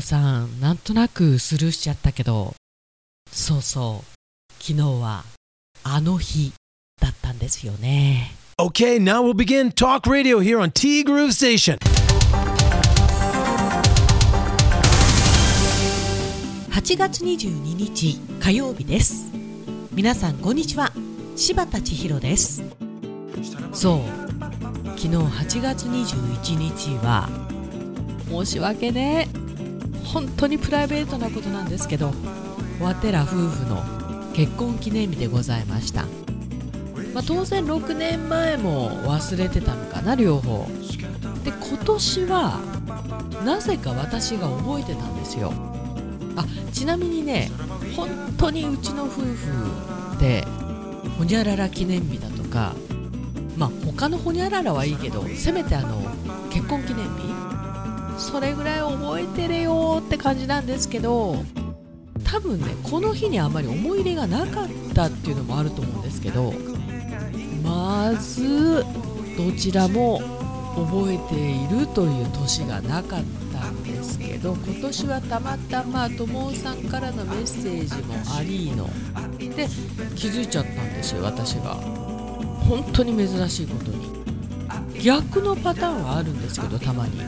もさんなんとなくスルーしちゃったけどそうそう昨日はあの日だったんですよね。Okay, now we'll begin Talk Radio here on T Groove Station. 8月22日火曜日です。皆さんこんにちは。柴田千尋です。そう昨日8月21日は申し訳ね本当にプライベートなことなんですけどわてら夫婦の結婚記念日でございました、まあ、当然6年前も忘れてたのかな両方。で今年はなぜか私が覚えてたんですよ。あちなみにね本当にうちの夫婦でほにゃらら記念日だとかまあ他のほにゃららはいいけどせめてあの結婚記念日それぐらい覚えてれよって感じなんですけど多分ねこの日にあまり思い入れがなかったっていうのもあると思うんですけどまずどちらも覚えているという年がなかったんですけど今年はたまたまともさんからのメッセージもありので気づいちゃったんですよ私が。本当に珍しいことに。逆のパターンはあるんですけどたまに、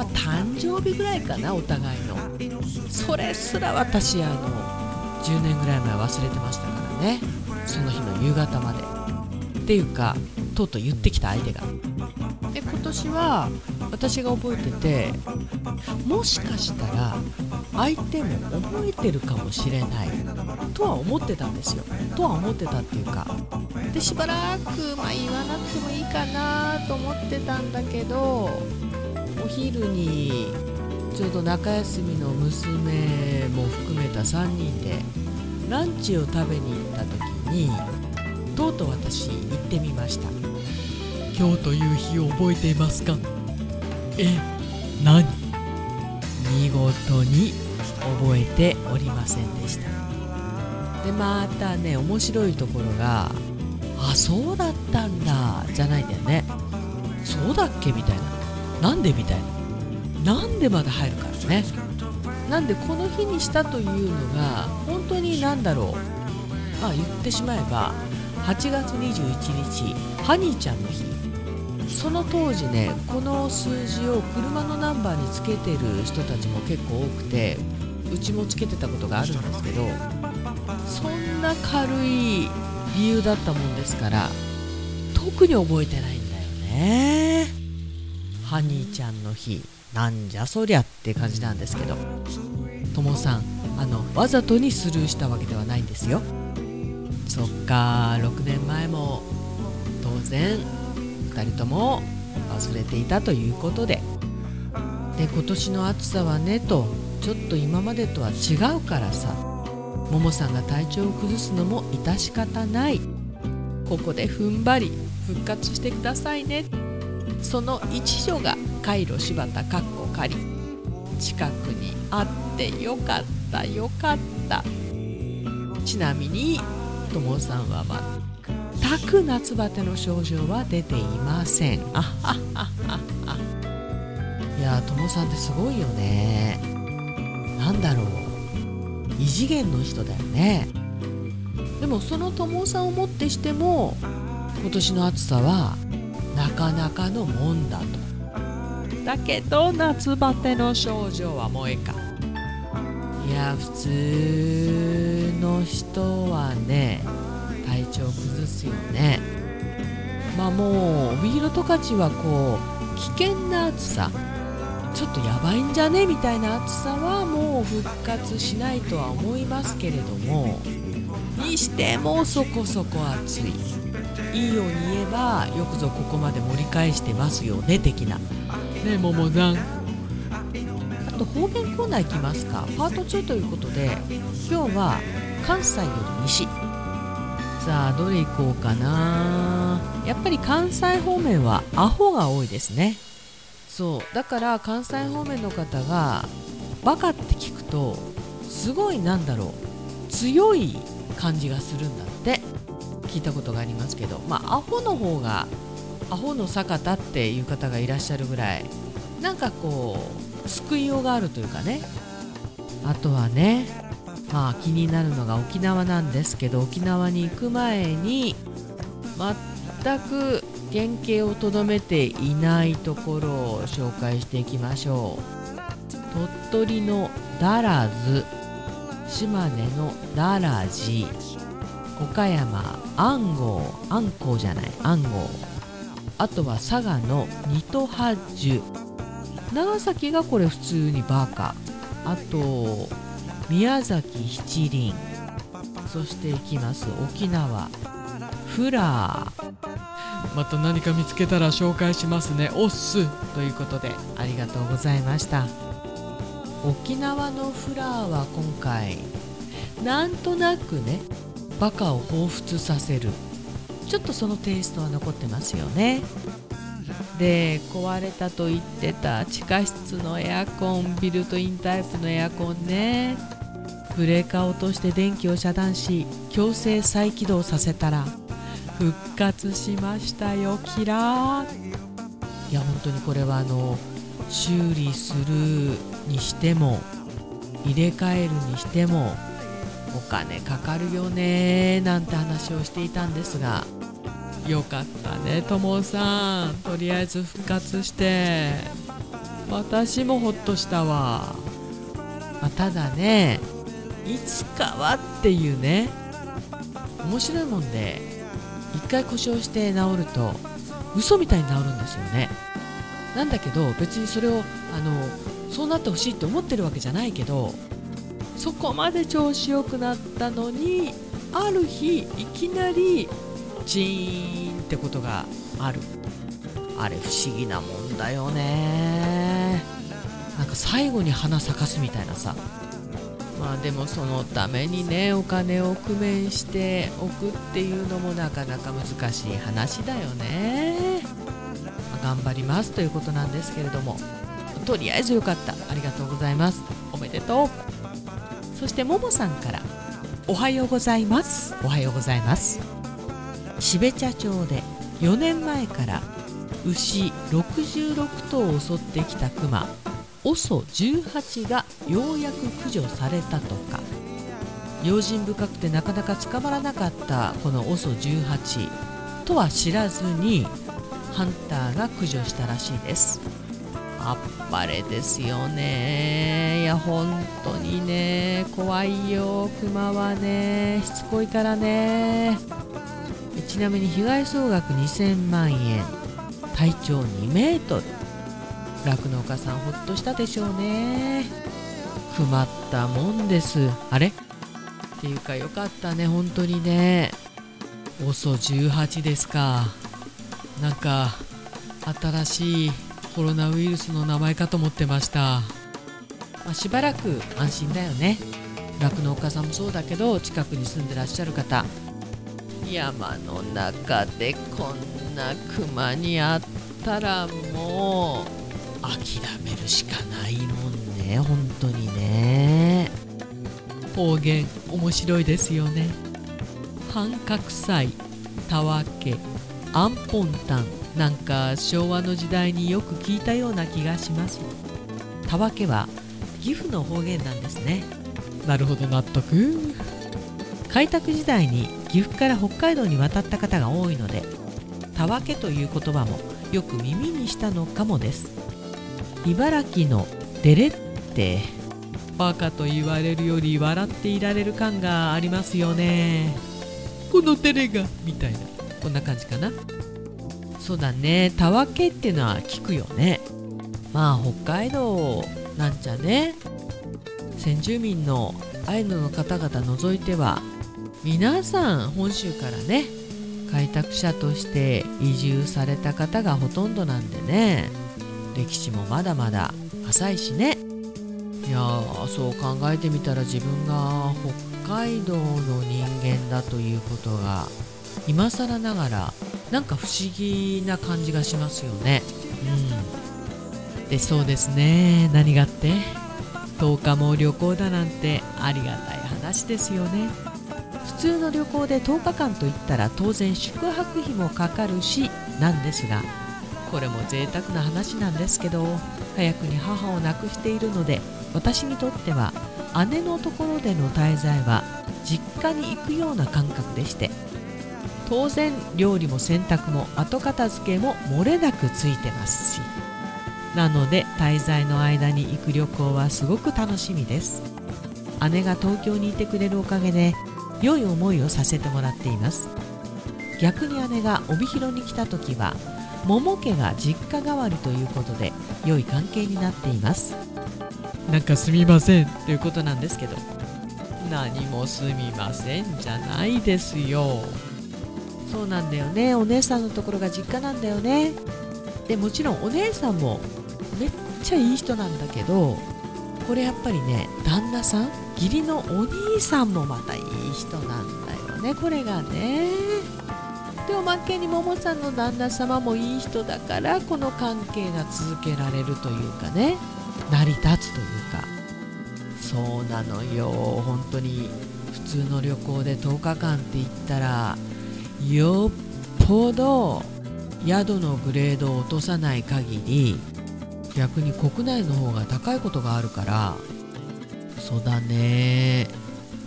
まあ、誕生日ぐらいかなお互いの。それすら私あの10年ぐらい前忘れてましたからね。その日の夕方まで。っていうかとうとう言ってきた相手が。で今年は私が覚えててもしかしたら相手も覚えてるかもしれない。とは思ってたんですよ。とは思ってたっていうか。でしばらく、まあ、言わなくてもいいかなと思ってたんだけどお昼にちょうど中休みの娘も含めた3人でランチを食べに行った時にとうとう私行ってみました。今日という日を覚えていますか？え何？見事に覚えておりませんでした。でまたね面白いところがあそうだったんだじゃないんだよねそうだっけ？みたいななんでみたいな。なんでまだ入るからね。なんでこの日にしたというのが本当に何だろう。あ言ってしまえば8月21日ハニーちゃんの日。その当時ねこの数字を車のナンバーにつけてる人たちも結構多くてうちもつけてたことがあるんですけどそんな軽い理由だったもんですから特に覚えてないんだよね。ハニーちゃんの日なんじゃそりゃって感じなんですけど。ともさんあのわざとにスルーしたわけではないんですよ。そっか6年前も当然2人とも忘れていたということで。で今年の暑さはねとちょっと今までとは違うからさ。ももさんが体調を崩すのも致し方ない。ここで踏ん張り復活してくださいね。その一助がカイロ柴田かっこ仮。近くにあってよかったよかった。ちなみにともさんは全く夏バテの症状は出ていません。あはははいやともさんってすごいよね。なんだろう。異次元の人だよね。でもそのともさんをもってしても今年の暑さはなかなかのもんだと。だけど夏バテの症状は萌えか。いや普通の人はね体調崩すよね。まあもう帯広十勝はこう危険な暑さ。ちょっとやばいんじゃねみたいな暑さはもう復活しないとは思いますけれども。にしてもそこそこ暑い。いいように言えばよくぞここまで盛り返してますよね的な。ねえ桃さんあと方言コーナー行きますか。パート2ということで今日は関西より西。さあどれ行こうかな。やっぱり関西方面はアホが多いですね。そう。だから関西方面の方がバカって聞くとすごいなんだろう。強い感じがするんだって。聞いたことがありますけどまあアホの方がアホの坂田っていう方がいらっしゃるぐらいなんかこう救いようがあるというかね。あとはねまあ気になるのが沖縄なんですけど沖縄に行く前に全く原型をとどめていないところを紹介していきましょう。鳥取のダラズ島根のダラジ。岡山安郷安郷じゃない安郷あとは佐賀のニトハジュ長崎がこれ普通にバカ。あと宮崎七輪。そしていきます沖縄。フラー。また何か見つけたら紹介しますね。おっすということでありがとうございました。沖縄のフラーは今回なんとなくねバカを彷彿させる。ちょっとそのテイストは残ってますよね。で壊れたと言ってた地下室のエアコンビルトインタイプのエアコンね。ブレーカーを落として電気を遮断し強制再起動させたら復活しましたよキラー。いや本当にこれはあの修理するにしても入れ替えるにしてもお金かかるよねなんて話をしていたんですが。よかったねともさん。とりあえず復活して。私もほっとしたわ、まあ、ただねいつかはっていうね。面白いもんで一回故障して治ると嘘みたいに治るんですよね。なんだけど別にそれをあのそうなってほしいって思ってるわけじゃないけどそこまで調子良くなったのにある日いきなりジーンってことがある。あれ不思議なもんだよね。なんか最後に花咲かすみたいなさ。まあでもそのためにねお金を工面しておくっていうのもなかなか難しい話だよね、まあ、頑張りますということなんですけれども。とりあえずよかった。ありがとうございます。おめでとう。そしてももさんからおはようございます。おはようございます。標茶町で4年前から牛66頭を襲ってきたクマ OSO18 がようやく駆除されたとか用心深くてなかなか捕まらなかったこの OSO18 とは知らずにハンターが駆除したらしいですあっぱれですよね。いや本当にね怖いよ。クマはねしつこいからね。ちなみに被害総額2000万円。体長2メートル。酪農家さんほっとしたでしょうね。困ったもんです。あれ？っていうかよかったね本当にね。OSO18 ですか。なんか新しいコロナウイルスの名前かと思ってました、まあ、しばらく安心だよね。酪農家さんもそうだけど近くに住んでらっしゃる方。山の中でこんなクマに会ったらもう諦めるしかないもんね。本当にね。方言面白いですよね。半角祭たわけアンポンタンなんか昭和の時代によく聞いたような気がします。たわけは岐阜の方言なんですね。なるほど納得。開拓時代に岐阜から北海道に渡った方が多いのでたわけという言葉もよく耳にしたのかもです。茨城のデレってバカと言われるより笑っていられる感がありますよね。このデレがみたいな。こんな感じかなそうだね。たわけっていうのは聞くよね。まあ北海道なんちゃね。先住民のアイヌの方々除いては皆さん本州からね開拓者として移住された方がほとんどなんでね。歴史もまだまだ浅いしね。いやそう考えてみたら自分が北海道の人間だということが今更ながらなんか不思議な感じがしますよね。うん。でそうですね。何がって10日も旅行だなんてありがたい話ですよね。普通の旅行で10日間といったら当然宿泊費もかかるしなんですがこれも贅沢な話なんですけど早くに母を亡くしているので私にとっては姉のところでの滞在は実家に行くような感覚でして当然料理も洗濯も後片付けも漏れなくついてますしなので滞在の間に行く旅行はすごく楽しみです。姉が東京にいてくれるおかげで良い思いをさせてもらっています。逆に姉が帯広に来た時は桃家が実家代わりということで良い関係になっています。なんかすみませんということなんですけど何もすみませんじゃないですよ。そうなんだよね。お姉さんのところが実家なんだよね。でもちろんお姉さんもめっちゃいい人なんだけどこれやっぱりね旦那さん義理のお兄さんもまたいい人なんだよね。これがね。でおまけにももさんの旦那様もいい人だからこの関係が続けられるというかね。成り立つというか。そうなのよ。本当に普通の旅行で10日間って言ったらよっぽど宿のグレードを落とさない限り逆に国内の方が高いことがあるから。そうだね。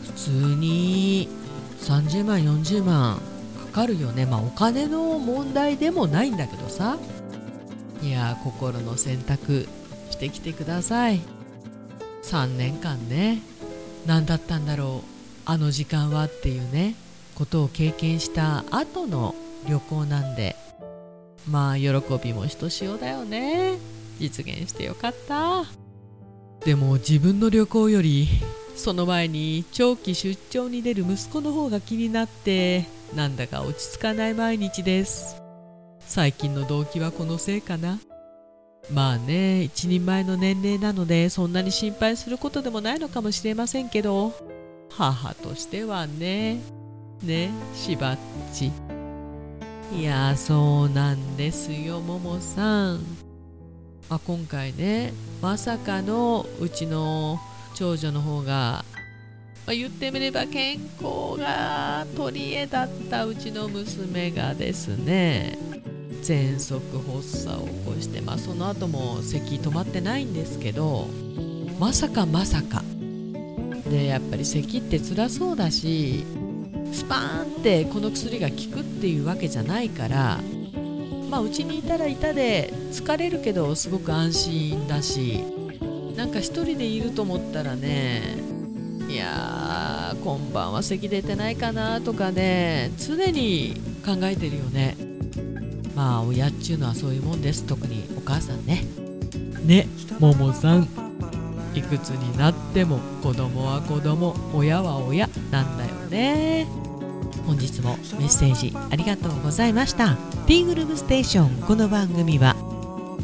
普通に30万40万かかるよね。まあお金の問題でもないんだけどさ。いや心の選択してきてください。3年間ね。何だったんだろう。あの時間はっていうね。ことを経験した後の旅行なんでまあ喜びもひとしおだよね。実現してよかった。でも自分の旅行よりその前に長期出張に出る息子の方が気になってなんだか落ち着かない毎日です。最近の動機はこのせいかな。まあね一人前の年齢なのでそんなに心配することでもないのかもしれませんけど母としてはねねしばっち。いやそうなんですよももさん、まあ、今回ねまさかのうちの長女の方が、まあ、言ってみれば健康が取り柄だったうちの娘がですね喘息発作を起こして、まあ、その後も咳止まってないんですけどまさかまさか。でやっぱり咳って辛そうだしスパーンってこの薬が効くっていうわけじゃないからまあうちにいたらいたで疲れるけどすごく安心だしなんか一人でいると思ったらねいやー今晩は咳出てないかなとかね常に考えてるよね。まあ親っちゅうのはそういうもんです。特にお母さんね。ねももさんいくつになっても子供は子供親は親なんだよね。本日もメッセージありがとうございました。ティーグルームステーション。この番組は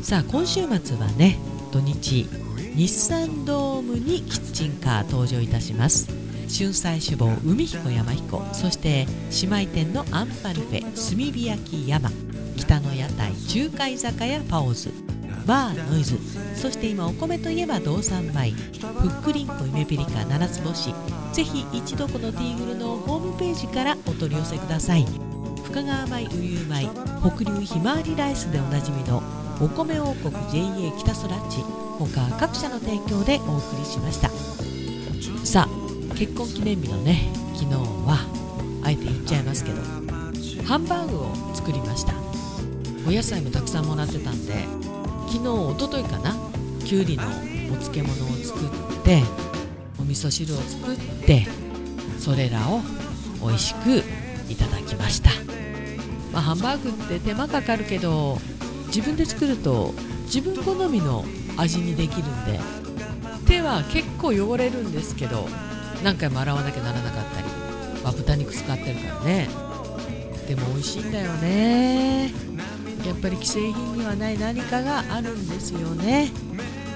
さあ今週末はね土日日産ドームにキッチンカー登場いたします。春菜志望海彦山彦そして姉妹店のアンパルフェ炭火焼き山。北の屋台中華居酒屋パオズ。バーノイズ。そして今お米といえば道産米。ふっくりんこゆめぴりか七つ星ぜひ一度このティーグルのホームページからお取り寄せください。深川米雨竜米北流ひまわりライスでおなじみのお米王国 JA 北そらっち他各社の提供でお送りしました。さあ結婚記念日のね昨日はあえて言っちゃいますけどハンバーグを作りました。お野菜もたくさんもらってたんで昨日おとといかな？きゅうりのお漬物を作ってお味噌汁を作ってそれらを美味しくいただきました、まあ、ハンバーグって手間かかるけど自分で作ると自分好みの味にできるんで手は結構汚れるんですけど何回も洗わなきゃならなかったり、まあ、豚肉使ってるからね。でも美味しいんだよね。やっぱり既製品にはない何かがあるんですよね。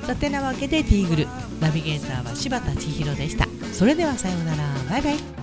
さてなわけでティーグル。ナビゲーターは柴田千尋でした。それではさようなら。バイバイ。